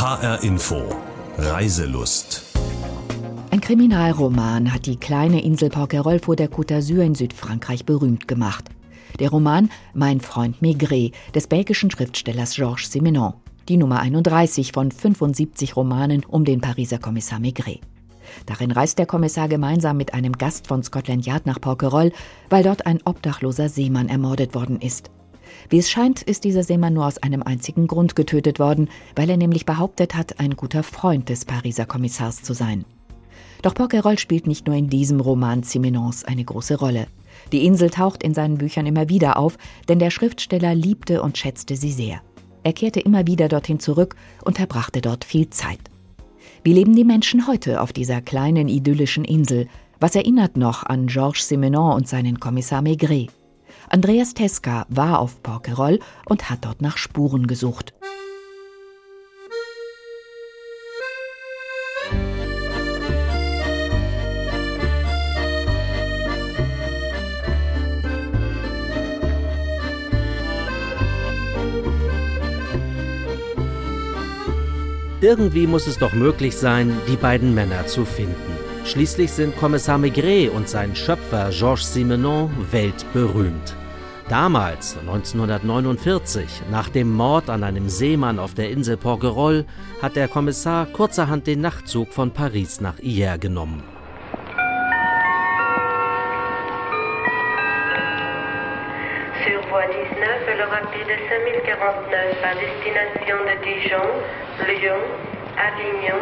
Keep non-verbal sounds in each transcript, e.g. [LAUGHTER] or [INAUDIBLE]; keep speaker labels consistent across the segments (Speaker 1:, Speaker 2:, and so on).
Speaker 1: HR Info Reiselust.
Speaker 2: Ein Kriminalroman hat die kleine Insel Porquerolles vor der Côte d'Azur in Südfrankreich berühmt gemacht. Der Roman Mein Freund Maigret des belgischen Schriftstellers Georges Simenon. Die Nummer 31 von 75 Romanen um den Pariser Kommissar Maigret. Darin reist der Kommissar gemeinsam mit einem Gast von Scotland Yard nach Porquerolles, weil dort ein obdachloser Seemann ermordet worden ist. Wie es scheint, ist dieser Seemann nur aus einem einzigen Grund getötet worden, weil er nämlich behauptet hat, ein guter Freund des Pariser Kommissars zu sein. Doch Porquerolles spielt nicht nur in diesem Roman Simenons eine große Rolle. Die Insel taucht in seinen Büchern immer wieder auf, denn der Schriftsteller liebte und schätzte sie sehr. Er kehrte immer wieder dorthin zurück und verbrachte dort viel Zeit. Wie leben die Menschen heute auf dieser kleinen idyllischen Insel? Was erinnert noch an Georges Simenon und seinen Kommissar Maigret? Andreas Teska war auf Porquerolles und hat dort nach Spuren gesucht.
Speaker 3: Irgendwie muss es doch möglich sein, die beiden Männer zu finden. Schließlich sind Kommissar Maigret und sein Schöpfer Georges Simenon weltberühmt. Damals, 1949, nach dem Mord an einem Seemann auf der Insel Porquerolles, hat der Kommissar kurzerhand den Nachtzug von Paris nach Hyères genommen.
Speaker 4: Sur voie 19, le rapide 5049 à destination de Dijon, Lyon, Avignon,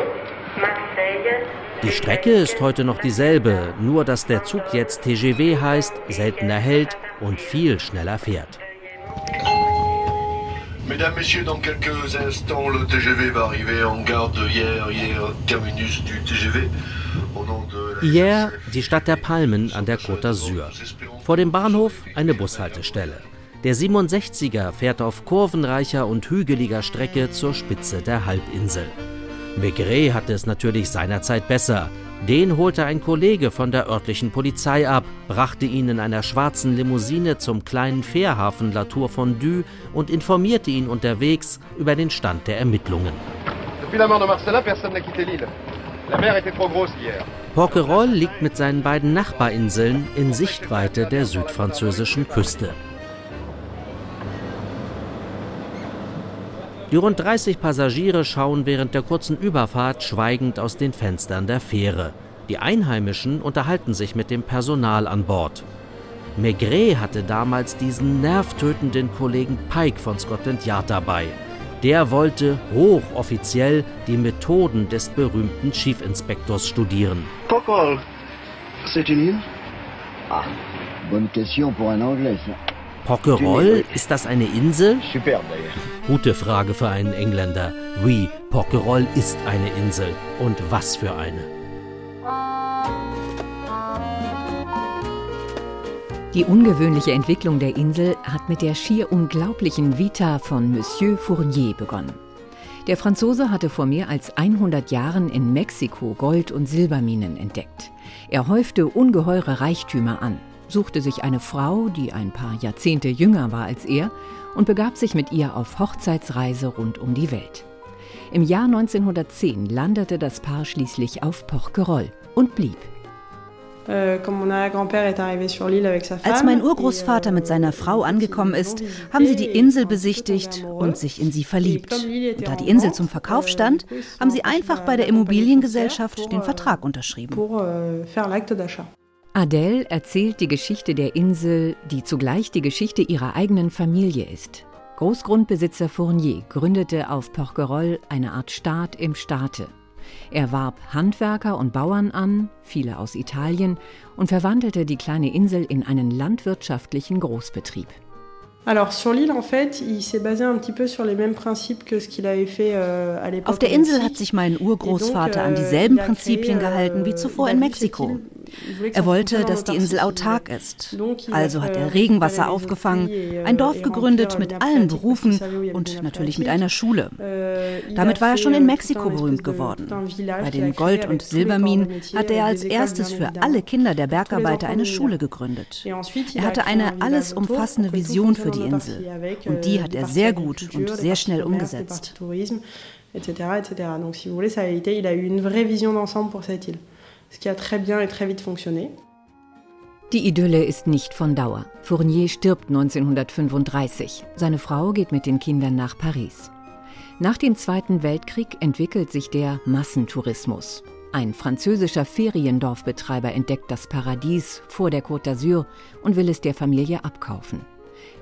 Speaker 4: Marseille.
Speaker 3: Die Strecke ist heute noch dieselbe, nur dass der Zug jetzt TGV heißt, seltener hält und viel schneller fährt.
Speaker 5: Mesdames, Messieurs, dans quelques instants, le TGV va arriver en gare de Hier, hier, terminus du TGV.
Speaker 3: Hyères, die Stadt der Palmen an der Côte d'Azur. Vor dem Bahnhof eine Bushaltestelle. Der 67er fährt auf kurvenreicher und hügeliger Strecke zur Spitze der Halbinsel. Maigret hatte es natürlich seinerzeit besser. Den holte ein Kollege von der örtlichen Polizei ab, brachte ihn in einer schwarzen Limousine zum kleinen Fährhafen La Tour Fondue und informierte ihn unterwegs über den Stand der Ermittlungen. Porquerolles liegt mit seinen beiden Nachbarinseln in Sichtweite der südfranzösischen Küste. Die rund 30 Passagiere schauen während der kurzen Überfahrt schweigend aus den Fenstern der Fähre. Die Einheimischen unterhalten sich mit dem Personal an Bord. Maigret hatte damals diesen nervtötenden Kollegen Pike von Scotland Yard dabei. Der wollte hochoffiziell die Methoden des berühmten Chief Inspectors studieren.
Speaker 6: Porquerolles, c'est une île
Speaker 7: Ah, bonne question pour un Anglais, ça.
Speaker 3: Porquerolles, ist das eine Insel?
Speaker 6: Superbe d'ailleurs.
Speaker 3: Gute Frage für einen Engländer. Oui, Porquerolles ist eine Insel. Und was für eine.
Speaker 2: Die ungewöhnliche Entwicklung der Insel hat mit der schier unglaublichen Vita von Monsieur Fournier begonnen. Der Franzose hatte vor mehr als 100 Jahren in Mexiko Gold- und Silberminen entdeckt. Er häufte ungeheure Reichtümer an, suchte sich eine Frau, die ein paar Jahrzehnte jünger war als er, und begab sich mit ihr auf Hochzeitsreise rund um die Welt. Im Jahr 1910 landete das Paar schließlich auf Porquerolles und blieb.
Speaker 8: Euh,
Speaker 9: Als mein Urgroßvater mit seiner Frau angekommen ist, haben sie die Insel besichtigt und sich in sie verliebt. Und da die Insel zum Verkauf stand, haben sie einfach bei der Immobiliengesellschaft den Vertrag unterschrieben.
Speaker 2: Adele erzählt die Geschichte der Insel, die zugleich die Geschichte ihrer eigenen Familie ist. Großgrundbesitzer Fournier gründete auf Porquerolles eine Art Staat im Staate. Er warb Handwerker und Bauern an, viele aus Italien, und verwandelte die kleine Insel in einen landwirtschaftlichen Großbetrieb.
Speaker 8: Euh.
Speaker 9: Auf der Insel hat sich mein Urgroßvater an dieselben Prinzipien gehalten wie zuvor in Mexiko. Er wollte, dass die Insel autark ist. Also hat er Regenwasser aufgefangen, ein Dorf gegründet mit allen Berufen und natürlich mit einer Schule. Damit war er schon in Mexiko berühmt geworden. Bei den Gold- und Silberminen hatte er als erstes für alle Kinder der Bergarbeiter eine Schule gegründet. Er hatte eine alles umfassende Vision für die Insel. Und die hat er sehr gut und sehr schnell umgesetzt.
Speaker 8: etc., etc. Donc, si vous voulez, ça a été, il a eu une vraie vision d'ensemble pour cette île, ce qui a très bien et très vite fonctionné.
Speaker 2: Die Idylle ist nicht von Dauer. Fournier stirbt 1935. Seine Frau geht mit den Kindern nach Paris. Nach dem Zweiten Weltkrieg entwickelt sich der Massentourismus. Ein französischer Feriendorfbetreiber entdeckt das Paradies vor der Côte d'Azur und will es der Familie abkaufen.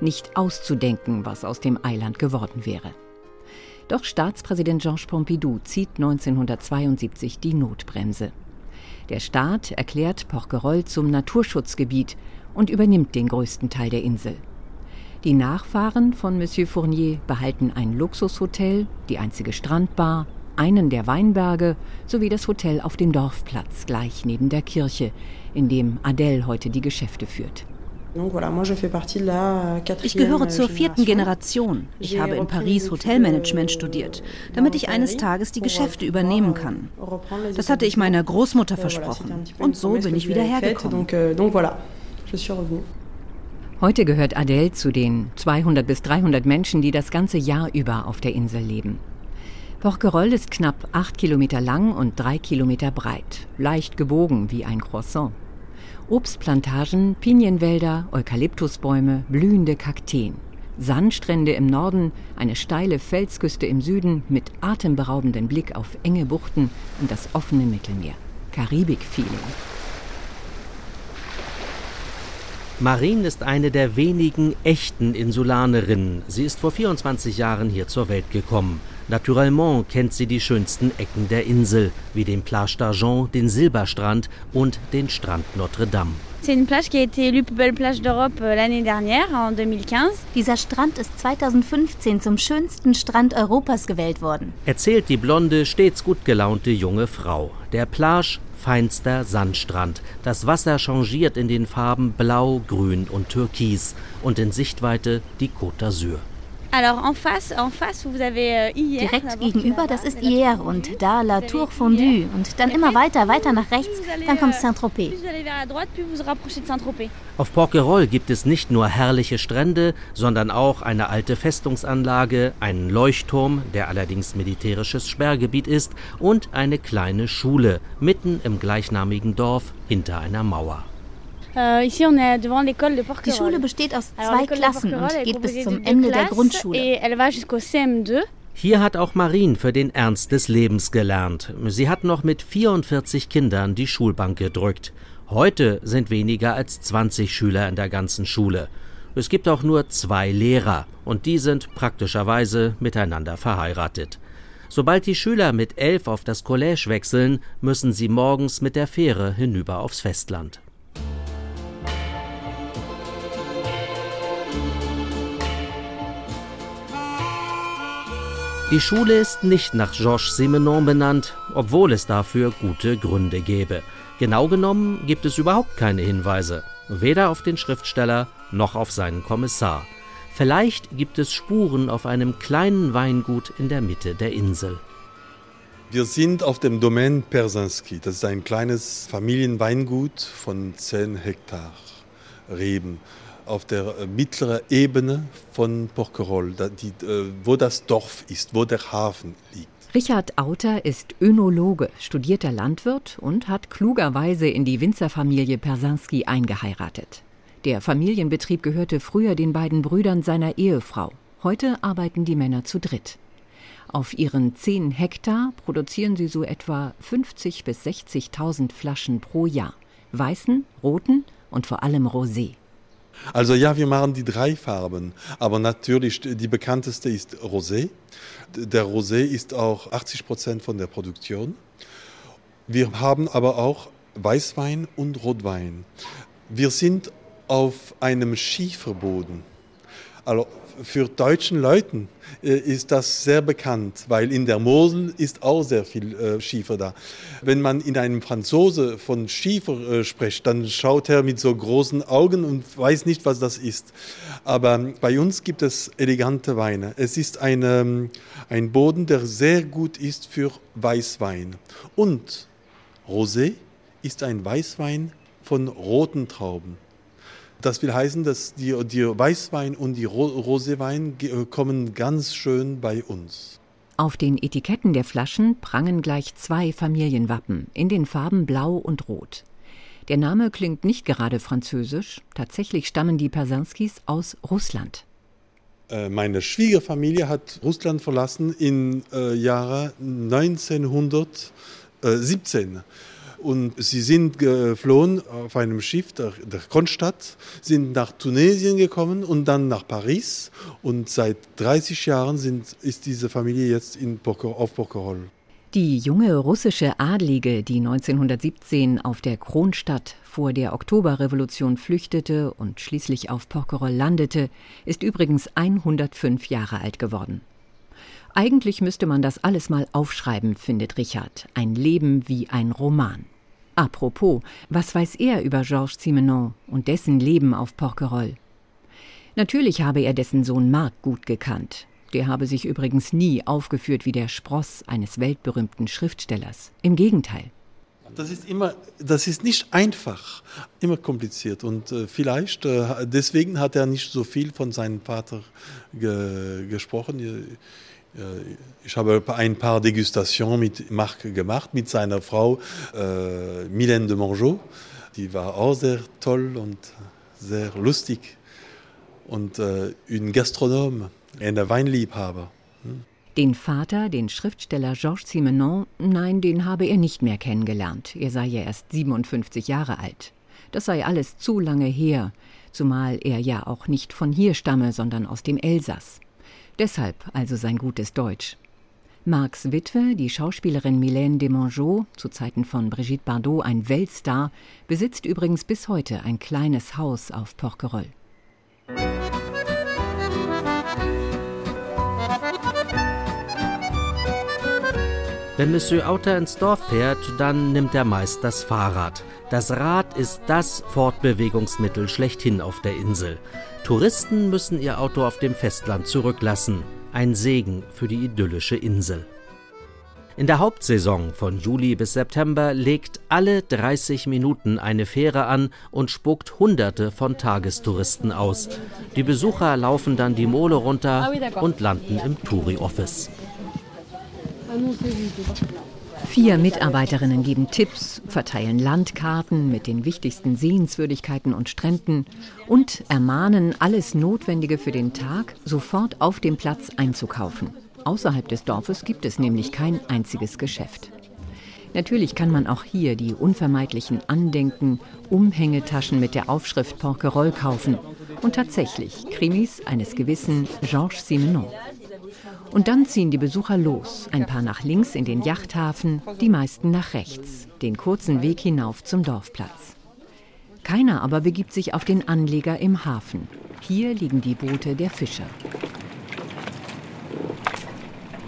Speaker 2: Nicht auszudenken, was aus dem Eiland geworden wäre. Doch Staatspräsident Georges Pompidou zieht 1972 die Notbremse. Der Staat erklärt Porquerolles zum Naturschutzgebiet und übernimmt den größten Teil der Insel. Die Nachfahren von Monsieur Fournier behalten ein Luxushotel, die einzige Strandbar, einen der Weinberge sowie das Hotel auf dem Dorfplatz gleich neben der Kirche, in dem Adèle heute die Geschäfte führt.
Speaker 9: Ich gehöre zur vierten Generation. Ich habe in Paris Hotelmanagement studiert, damit ich eines Tages die Geschäfte übernehmen kann. Das hatte ich meiner Großmutter versprochen. Und so bin ich wieder hergekommen.
Speaker 2: Heute gehört Adèle zu den 200 bis 300 Menschen, die das ganze Jahr über auf der Insel leben. Porquerolles ist knapp acht Kilometer lang und drei Kilometer breit, leicht gebogen wie ein Croissant. Obstplantagen, Pinienwälder, Eukalyptusbäume, blühende Kakteen. Sandstrände im Norden, eine steile Felsküste im Süden mit atemberaubendem Blick auf enge Buchten und das offene Mittelmeer. Karibik-Feeling.
Speaker 3: Marine ist eine der wenigen echten Insulanerinnen. Sie ist vor 24 Jahren hier zur Welt gekommen. Naturellement kennt sie die schönsten Ecken der Insel, wie den Plage d'Argent, den Silberstrand und den Strand Notre-Dame.
Speaker 10: Euh,
Speaker 11: Dieser Strand ist 2015 zum schönsten Strand Europas gewählt worden.
Speaker 3: Erzählt die blonde, stets gut gelaunte junge Frau. Der Plage feinster Sandstrand. Das Wasser changiert in den Farben Blau, Grün und Türkis und in Sichtweite die Côte d'Azur.
Speaker 11: Euh, Direkt gegenüber, das ist Hier und da La Tour Fondue und dann immer weiter, weiter nach rechts, dann kommt Saint-Tropez.
Speaker 3: Auf Porquerolles gibt es nicht nur herrliche Strände, sondern auch eine alte Festungsanlage, einen Leuchtturm, der allerdings militärisches Sperrgebiet ist, und eine kleine Schule mitten im gleichnamigen Dorf hinter einer Mauer.
Speaker 11: Euh, die Schule besteht aus zwei Klassen und geht bis zum Ende der Grundschule.
Speaker 3: Hier hat auch Marine für den Ernst des Lebens gelernt. Sie hat noch mit 44 Kindern die Schulbank gedrückt. Heute sind weniger als 20 Schüler in der ganzen Schule. Es gibt auch nur zwei Lehrer und die sind praktischerweise miteinander verheiratet. Sobald die Schüler mit elf auf das Collège wechseln, müssen sie morgens mit der Fähre hinüber aufs Festland. Die Schule ist nicht nach Georges Simenon benannt, obwohl es dafür gute Gründe gäbe. Genau genommen gibt es überhaupt keine Hinweise, weder auf den Schriftsteller noch auf seinen Kommissar. Vielleicht gibt es Spuren auf einem kleinen Weingut in der Mitte der Insel.
Speaker 12: Wir sind auf dem Domain Persanski. Das ist ein kleines Familienweingut von 10 Hektar Reben auf der äh, mittleren Ebene von Porquerolles, äh, wo das Dorf ist, wo der Hafen liegt.
Speaker 2: Richard Auter ist Önologe, studierter Landwirt und hat klugerweise in die Winzerfamilie Persanski eingeheiratet. Der Familienbetrieb gehörte früher den beiden Brüdern seiner Ehefrau. Heute arbeiten die Männer zu dritt. Auf ihren 10 Hektar produzieren sie so etwa 50 bis 60.000 Flaschen pro Jahr. Weißen, roten und vor allem Rosé.
Speaker 12: Also ja, wir machen die drei Farben, aber natürlich die bekannteste ist Rosé. Der Rosé ist auch 80 Prozent von der Produktion. Wir haben aber auch Weißwein und Rotwein. Wir sind auf einem Schieferboden. Also für deutschen Leuten äh, ist das sehr bekannt, weil in der Mosel ist auch sehr viel äh, Schiefer da. Wenn man in einem Franzose von Schiefer äh, spricht, dann schaut er mit so großen Augen und weiß nicht, was das ist. Aber bei uns gibt es elegante Weine. Es ist eine, ein Boden, der sehr gut ist für Weißwein. Und Rosé ist ein Weißwein von roten Trauben. Das will heißen, dass die, die Weißwein und die Roséwein äh, kommen ganz schön bei uns.
Speaker 2: Auf den Etiketten der Flaschen prangen gleich zwei Familienwappen in den Farben Blau und Rot. Der Name klingt nicht gerade französisch. Tatsächlich stammen die Persanskis aus Russland.
Speaker 12: Äh, meine Schwiegerfamilie hat Russland verlassen im äh, Jahre 1917. Und sie sind geflohen auf einem Schiff der, Kronstadt, sind nach Tunesien gekommen und dann nach Paris. Und seit 30 Jahren sind, ist diese Familie jetzt in Porco, auf Porquerolles.
Speaker 2: Die junge russische Adlige, die 1917 auf der Kronstadt vor der Oktoberrevolution flüchtete und schließlich auf Porquerolles landete, ist übrigens 105 Jahre alt geworden. Eigentlich müsste man das alles mal aufschreiben, findet Richard. Ein Leben wie ein Roman. Apropos, was weiß er über Georges Simenon und dessen Leben auf Porquerolles? Natürlich habe er dessen Sohn Marc gut gekannt. Der habe sich übrigens nie aufgeführt wie der Spross eines weltberühmten Schriftstellers. Im Gegenteil.
Speaker 12: Das ist immer, das ist nicht einfach, immer kompliziert. Und äh, vielleicht, äh, deswegen hat er nicht so viel von seinem Vater ge gesprochen. Äh, ich habe ein paar Degustationen mit Marc gemacht, mit seiner Frau äh, Mylène de Mongeau. Die war auch sehr toll und sehr lustig. Und äh, ein Gastronom, ein Weinliebhaber. Hm.
Speaker 2: Den Vater, den Schriftsteller Georges Simenon, nein, den habe er nicht mehr kennengelernt. Er sei ja erst 57 Jahre alt. Das sei alles zu lange her, zumal er ja auch nicht von hier stamme, sondern aus dem Elsass. Deshalb also sein gutes Deutsch. Marx Witwe, die Schauspielerin Mylène Desmongeaux, zu Zeiten von Brigitte Bardot ein Weltstar, besitzt übrigens bis heute ein kleines Haus auf Porquerolles.
Speaker 3: Wenn Monsieur Auter ins Dorf fährt, dann nimmt er meist das Fahrrad. Das Rad ist das Fortbewegungsmittel schlechthin auf der Insel. Touristen müssen ihr Auto auf dem Festland zurücklassen. Ein Segen für die idyllische Insel. In der Hauptsaison von Juli bis September legt alle 30 Minuten eine Fähre an und spuckt Hunderte von Tagestouristen aus. Die Besucher laufen dann die Mole runter und landen im Touri-Office.
Speaker 2: Vier Mitarbeiterinnen geben Tipps, verteilen Landkarten mit den wichtigsten Sehenswürdigkeiten und Stränden und ermahnen, alles Notwendige für den Tag sofort auf dem Platz einzukaufen. Außerhalb des Dorfes gibt es nämlich kein einziges Geschäft. Natürlich kann man auch hier die unvermeidlichen Andenken, Umhängetaschen mit der Aufschrift Porquerolles kaufen und tatsächlich Krimis eines gewissen Georges Simenon. Und dann ziehen die Besucher los, ein paar nach links in den Yachthafen, die meisten nach rechts, den kurzen Weg hinauf zum Dorfplatz. Keiner aber begibt sich auf den Anleger im Hafen. Hier liegen die Boote der Fischer.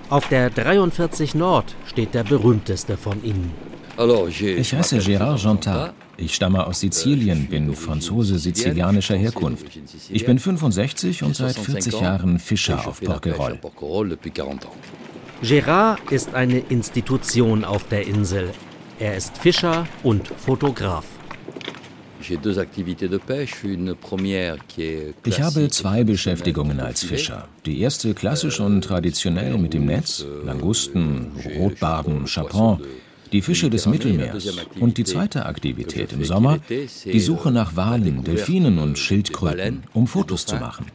Speaker 3: Auf der 43 Nord steht der berühmteste von ihnen.
Speaker 10: Ich heiße Gérard Jantard. Ich stamme aus Sizilien, bin Franzose sizilianischer Herkunft. Ich bin 65 und seit 40 Jahren Fischer auf Porquerolles.
Speaker 3: Gérard ist eine Institution auf der Insel. Er ist Fischer und Fotograf.
Speaker 10: Ich habe zwei Beschäftigungen als Fischer. Die erste klassisch und traditionell mit dem Netz, Langusten, Rotbarben, Chapon, die Fische des Mittelmeers. Und die zweite Aktivität im Sommer, die Suche nach Walen, Delfinen und Schildkröten, um Fotos zu machen.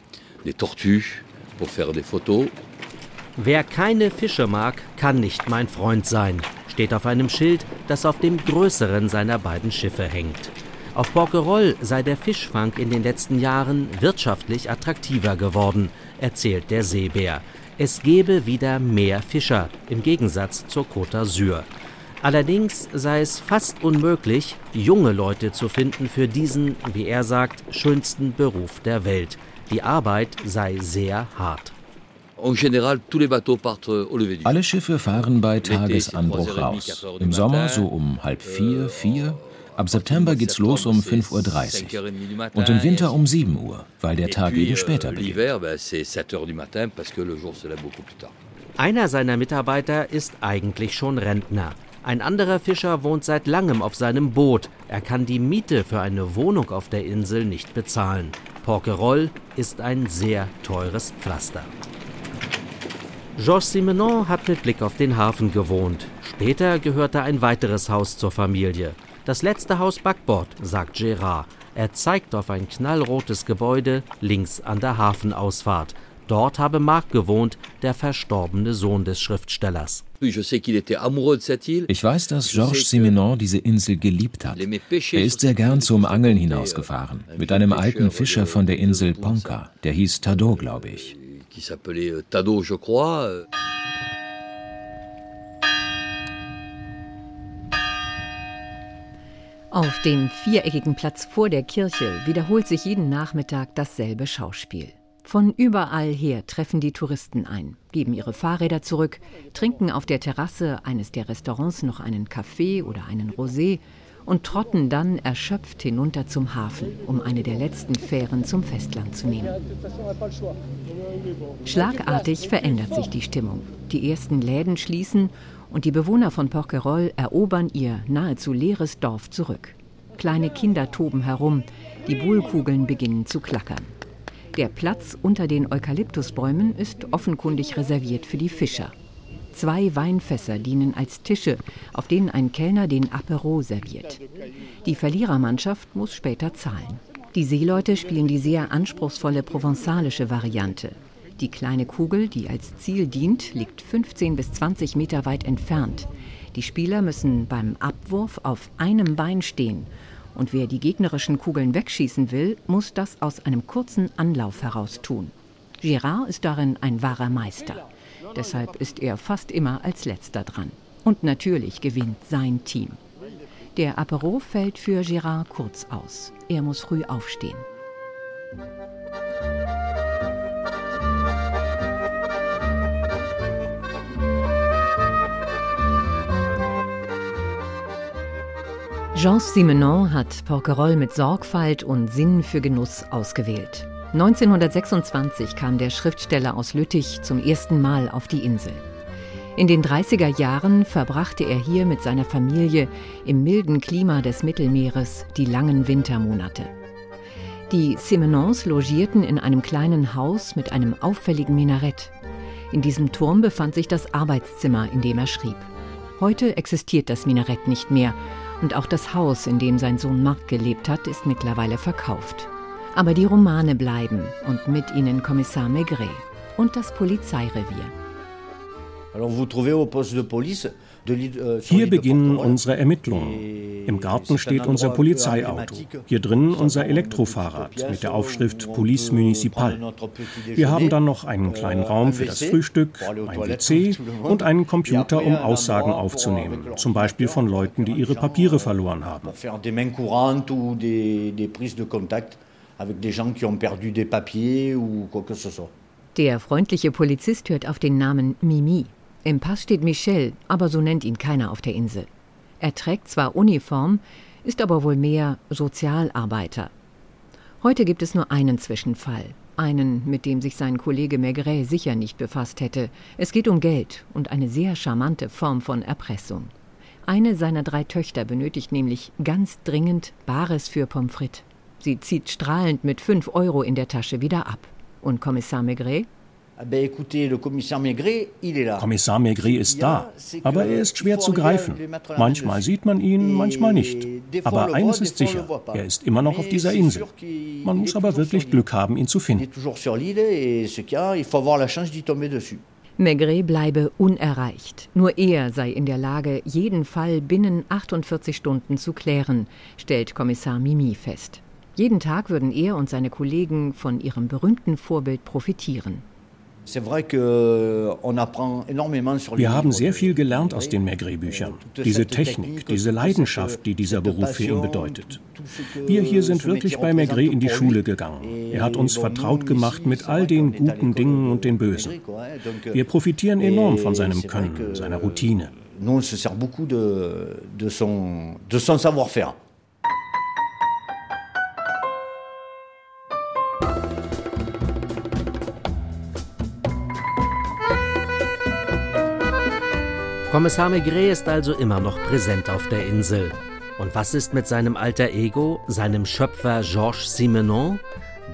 Speaker 3: Wer keine Fische mag, kann nicht mein Freund sein, steht auf einem Schild, das auf dem größeren seiner beiden Schiffe hängt. Auf Porquerolles sei der Fischfang in den letzten Jahren wirtschaftlich attraktiver geworden, erzählt der Seebär. Es gebe wieder mehr Fischer, im Gegensatz zur Côte d'Azur. Allerdings sei es fast unmöglich, junge Leute zu finden für diesen, wie er sagt, schönsten Beruf der Welt, Die Arbeit sei sehr hart.
Speaker 10: Alle Schiffe fahren bei Tagesanbruch raus. Im Sommer so um halb vier, vier. Ab September geht's los um 5.30 Uhr und im Winter um 7 Uhr, weil der Tag eben später beginnt.
Speaker 3: Einer seiner Mitarbeiter ist eigentlich schon Rentner. Ein anderer Fischer wohnt seit langem auf seinem Boot. Er kann die Miete für eine Wohnung auf der Insel nicht bezahlen. Porquerolles ist ein sehr teures Pflaster. Georges Simenon hat mit Blick auf den Hafen gewohnt. Später gehörte ein weiteres Haus zur Familie. Das letzte Haus Backbord, sagt Gérard. Er zeigt auf ein knallrotes Gebäude links an der Hafenausfahrt. Dort habe Marc gewohnt, der verstorbene Sohn des Schriftstellers.
Speaker 10: Ich weiß, dass Georges Simenon diese Insel geliebt hat. Er ist sehr gern zum Angeln hinausgefahren, mit einem alten Fischer von der Insel Ponca. Der hieß Tadot, glaube ich.
Speaker 2: Auf dem viereckigen Platz vor der Kirche wiederholt sich jeden Nachmittag dasselbe Schauspiel. Von überall her treffen die Touristen ein, geben ihre Fahrräder zurück, trinken auf der Terrasse eines der Restaurants noch einen Kaffee oder einen Rosé und trotten dann erschöpft hinunter zum Hafen, um eine der letzten Fähren zum Festland zu nehmen. Schlagartig verändert sich die Stimmung. Die ersten Läden schließen und die Bewohner von Porquerolles erobern ihr nahezu leeres Dorf zurück. Kleine Kinder toben herum, die Buhlkugeln beginnen zu klackern. Der Platz unter den Eukalyptusbäumen ist offenkundig reserviert für die Fischer. Zwei Weinfässer dienen als Tische, auf denen ein Kellner den Apero serviert. Die Verlierermannschaft muss später zahlen. Die Seeleute spielen die sehr anspruchsvolle provenzalische Variante. Die kleine Kugel, die als Ziel dient, liegt 15 bis 20 Meter weit entfernt. Die Spieler müssen beim Abwurf auf einem Bein stehen und wer die gegnerischen Kugeln wegschießen will, muss das aus einem kurzen Anlauf heraus tun. Girard ist darin ein wahrer Meister. Deshalb ist er fast immer als letzter dran. Und natürlich gewinnt sein Team. Der Apero fällt für Girard kurz aus. Er muss früh aufstehen. Jean Simenon hat Porquerolles mit Sorgfalt und Sinn für Genuss ausgewählt. 1926 kam der Schriftsteller aus Lüttich zum ersten Mal auf die Insel. In den 30er Jahren verbrachte er hier mit seiner Familie im milden Klima des Mittelmeeres die langen Wintermonate. Die Simenons logierten in einem kleinen Haus mit einem auffälligen Minarett. In diesem Turm befand sich das Arbeitszimmer, in dem er schrieb. Heute existiert das Minarett nicht mehr und auch das Haus, in dem sein Sohn Marc gelebt hat, ist mittlerweile verkauft. Aber die Romane bleiben und mit ihnen Kommissar Maigret und das Polizeirevier.
Speaker 13: Alors vous trouvez au poste de police
Speaker 14: Hier beginnen unsere Ermittlungen. Im Garten steht unser Polizeiauto. Hier drinnen unser Elektrofahrrad mit der Aufschrift Police Municipal. Wir haben dann noch einen kleinen Raum für das Frühstück, ein WC [LAUGHS] und einen Computer, um Aussagen aufzunehmen, zum Beispiel von Leuten, die ihre Papiere verloren haben.
Speaker 2: Der freundliche Polizist hört auf den Namen Mimi. Im Pass steht Michel, aber so nennt ihn keiner auf der Insel. Er trägt zwar Uniform, ist aber wohl mehr Sozialarbeiter. Heute gibt es nur einen Zwischenfall, einen, mit dem sich sein Kollege Maigret sicher nicht befasst hätte. Es geht um Geld und eine sehr charmante Form von Erpressung. Eine seiner drei Töchter benötigt nämlich ganz dringend Bares für Pommes frites. Sie zieht strahlend mit fünf Euro in der Tasche wieder ab. Und Kommissar Maigret?
Speaker 14: Kommissar Maigret ist da, aber er ist schwer zu greifen. Manchmal sieht man ihn, manchmal nicht. Aber eines ist sicher, er ist immer noch auf dieser Insel. Man muss aber wirklich Glück haben, ihn zu finden.
Speaker 2: Maigret bleibe unerreicht. Nur er sei in der Lage, jeden Fall binnen 48 Stunden zu klären, stellt Kommissar Mimi fest. Jeden Tag würden er und seine Kollegen von ihrem berühmten Vorbild profitieren.
Speaker 14: Wir haben sehr viel gelernt aus den Maigret-Büchern. Diese Technik, diese Leidenschaft, die dieser Beruf für ihn bedeutet. Wir hier sind wirklich bei Maigret in die Schule gegangen. Er hat uns vertraut gemacht mit all den guten Dingen und den bösen. Wir profitieren enorm von seinem Können, seiner Routine. Nous, on se sert beaucoup de, de son, de son savoir-faire.
Speaker 3: Kommissar Maigret ist also immer noch präsent auf der Insel. Und was ist mit seinem alter Ego, seinem Schöpfer Georges Simenon?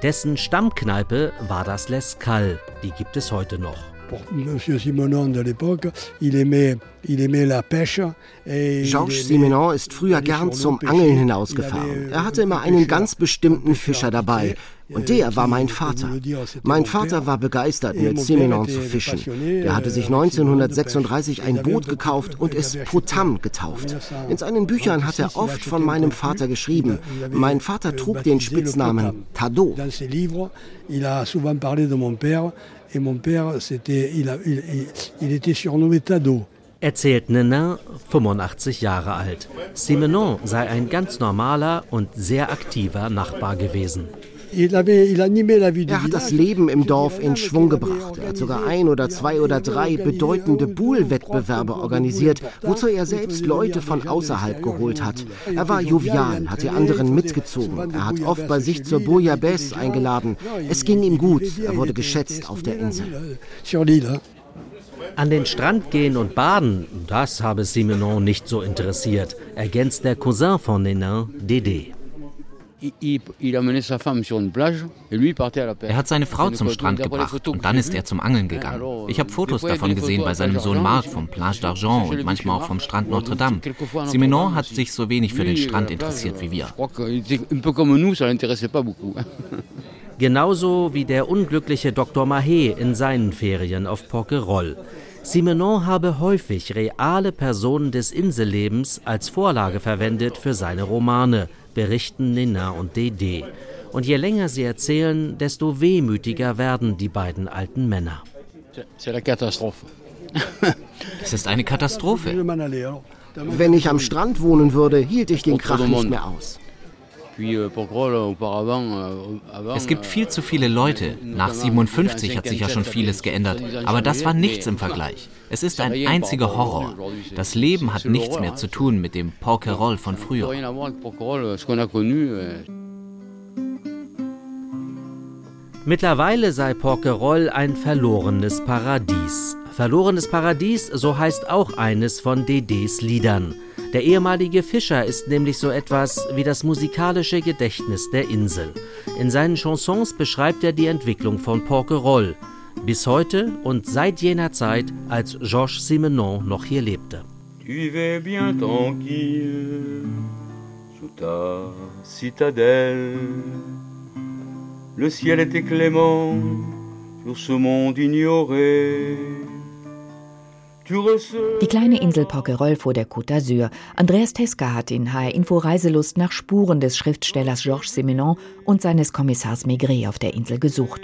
Speaker 3: Dessen Stammkneipe war das L'Escale, die gibt es heute noch.
Speaker 15: Monsieur Simenon de l'époque, il aimait, il aimait la pêche.
Speaker 16: Georges Simenon ist früher gern zum Angeln hinausgefahren. Er hatte immer einen ganz bestimmten Fischer dabei. Und der war mein Vater. Mein Vater war begeistert, mit Simenon zu fischen. Er hatte sich 1936 ein Boot gekauft und es Potam getauft. In seinen Büchern hat er oft von meinem Vater geschrieben. Mein Vater trug den Spitznamen Tado.
Speaker 15: Et mon père, c'était, il, il, il était surnommé Tado.
Speaker 3: Erzählt Nenin, 85 Jahre alt. Simenon sei ein ganz normaler und sehr aktiver Nachbar gewesen.
Speaker 16: Er hat das Leben im Dorf in Schwung gebracht. Er hat sogar ein oder zwei oder drei bedeutende Buhl-Wettbewerbe organisiert, wozu er selbst Leute von außerhalb geholt hat. Er war jovial, hat die anderen mitgezogen. Er hat oft bei sich zur Bouillabaisse eingeladen. Es ging ihm gut. Er wurde geschätzt auf der Insel.
Speaker 3: An den Strand gehen und baden, das habe Simenon nicht so interessiert, ergänzt der Cousin von Nenin, Dédé.
Speaker 17: Er hat seine Frau zum Strand gebracht und dann ist er zum Angeln gegangen. Ich habe Fotos davon gesehen bei seinem Sohn Marc vom Plage d'Argent und manchmal auch vom Strand Notre Dame. Simenon hat sich so wenig für den Strand interessiert wie wir. [LAUGHS]
Speaker 3: Genauso wie der unglückliche Dr. Mahé in seinen Ferien auf Porquerolles. Simenon habe häufig reale Personen des Insellebens als Vorlage verwendet für seine Romane, berichten Nina und Dede. Und je länger sie erzählen, desto wehmütiger werden die beiden alten Männer. [LAUGHS]
Speaker 17: Es ist eine Katastrophe.
Speaker 16: Wenn ich am Strand wohnen würde, hielt ich den Krach nicht mehr aus.
Speaker 17: Euh, euh, es gibt viel zu viele Leute. Nach 57 hat sich ja schon vieles geändert. Aber das war nichts im Vergleich. Es ist ein einziger Horror. Das Leben hat nichts mehr zu tun mit dem Porquerolles von früher.
Speaker 3: Mittlerweile sei Porquerolles ein verlorenes Paradies. Verlorenes Paradies, so heißt auch eines von Dedés Liedern. Der ehemalige Fischer ist nämlich so etwas wie das musikalische Gedächtnis der Insel. In seinen Chansons beschreibt er die Entwicklung von Porquerolles, bis heute und seit jener Zeit, als Georges Simenon noch hier lebte. Tu vivais bien tranquille sous ta citadelle. Le ciel était clément sur ce monde ignoré. Die kleine Insel Porquerolles vor der Côte d'Azur. Andreas Teska hat in HR Info Reiselust nach Spuren des Schriftstellers Georges Simenon und seines Kommissars Maigret auf der Insel gesucht.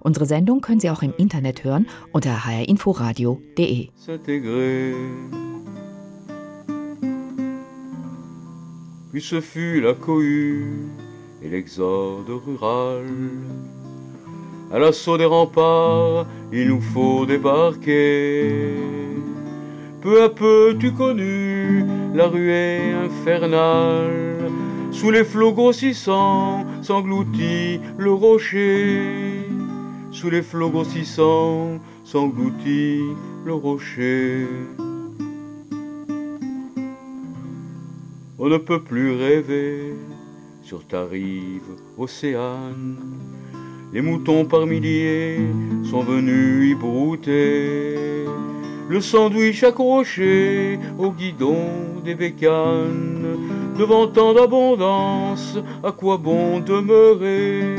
Speaker 3: Unsere Sendung können Sie auch im Internet hören unter hrinforadio.de. Puis ce fut la cohue et l'exode rural. À l'assaut des remparts, il nous faut débarquer. Peu à peu tu connus la ruée infernale, sous les flots grossissants s'engloutit le rocher, sous les flots grossissants s'engloutit le rocher. On ne peut plus rêver sur ta rive océane. Les moutons par milliers sont venus y brouter le sandwich accroché au guidon des bécanes. Devant tant d'abondance, à quoi bon demeurer?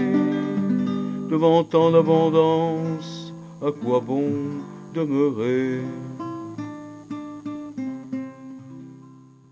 Speaker 3: Devant tant d'abondance, à quoi bon demeurer?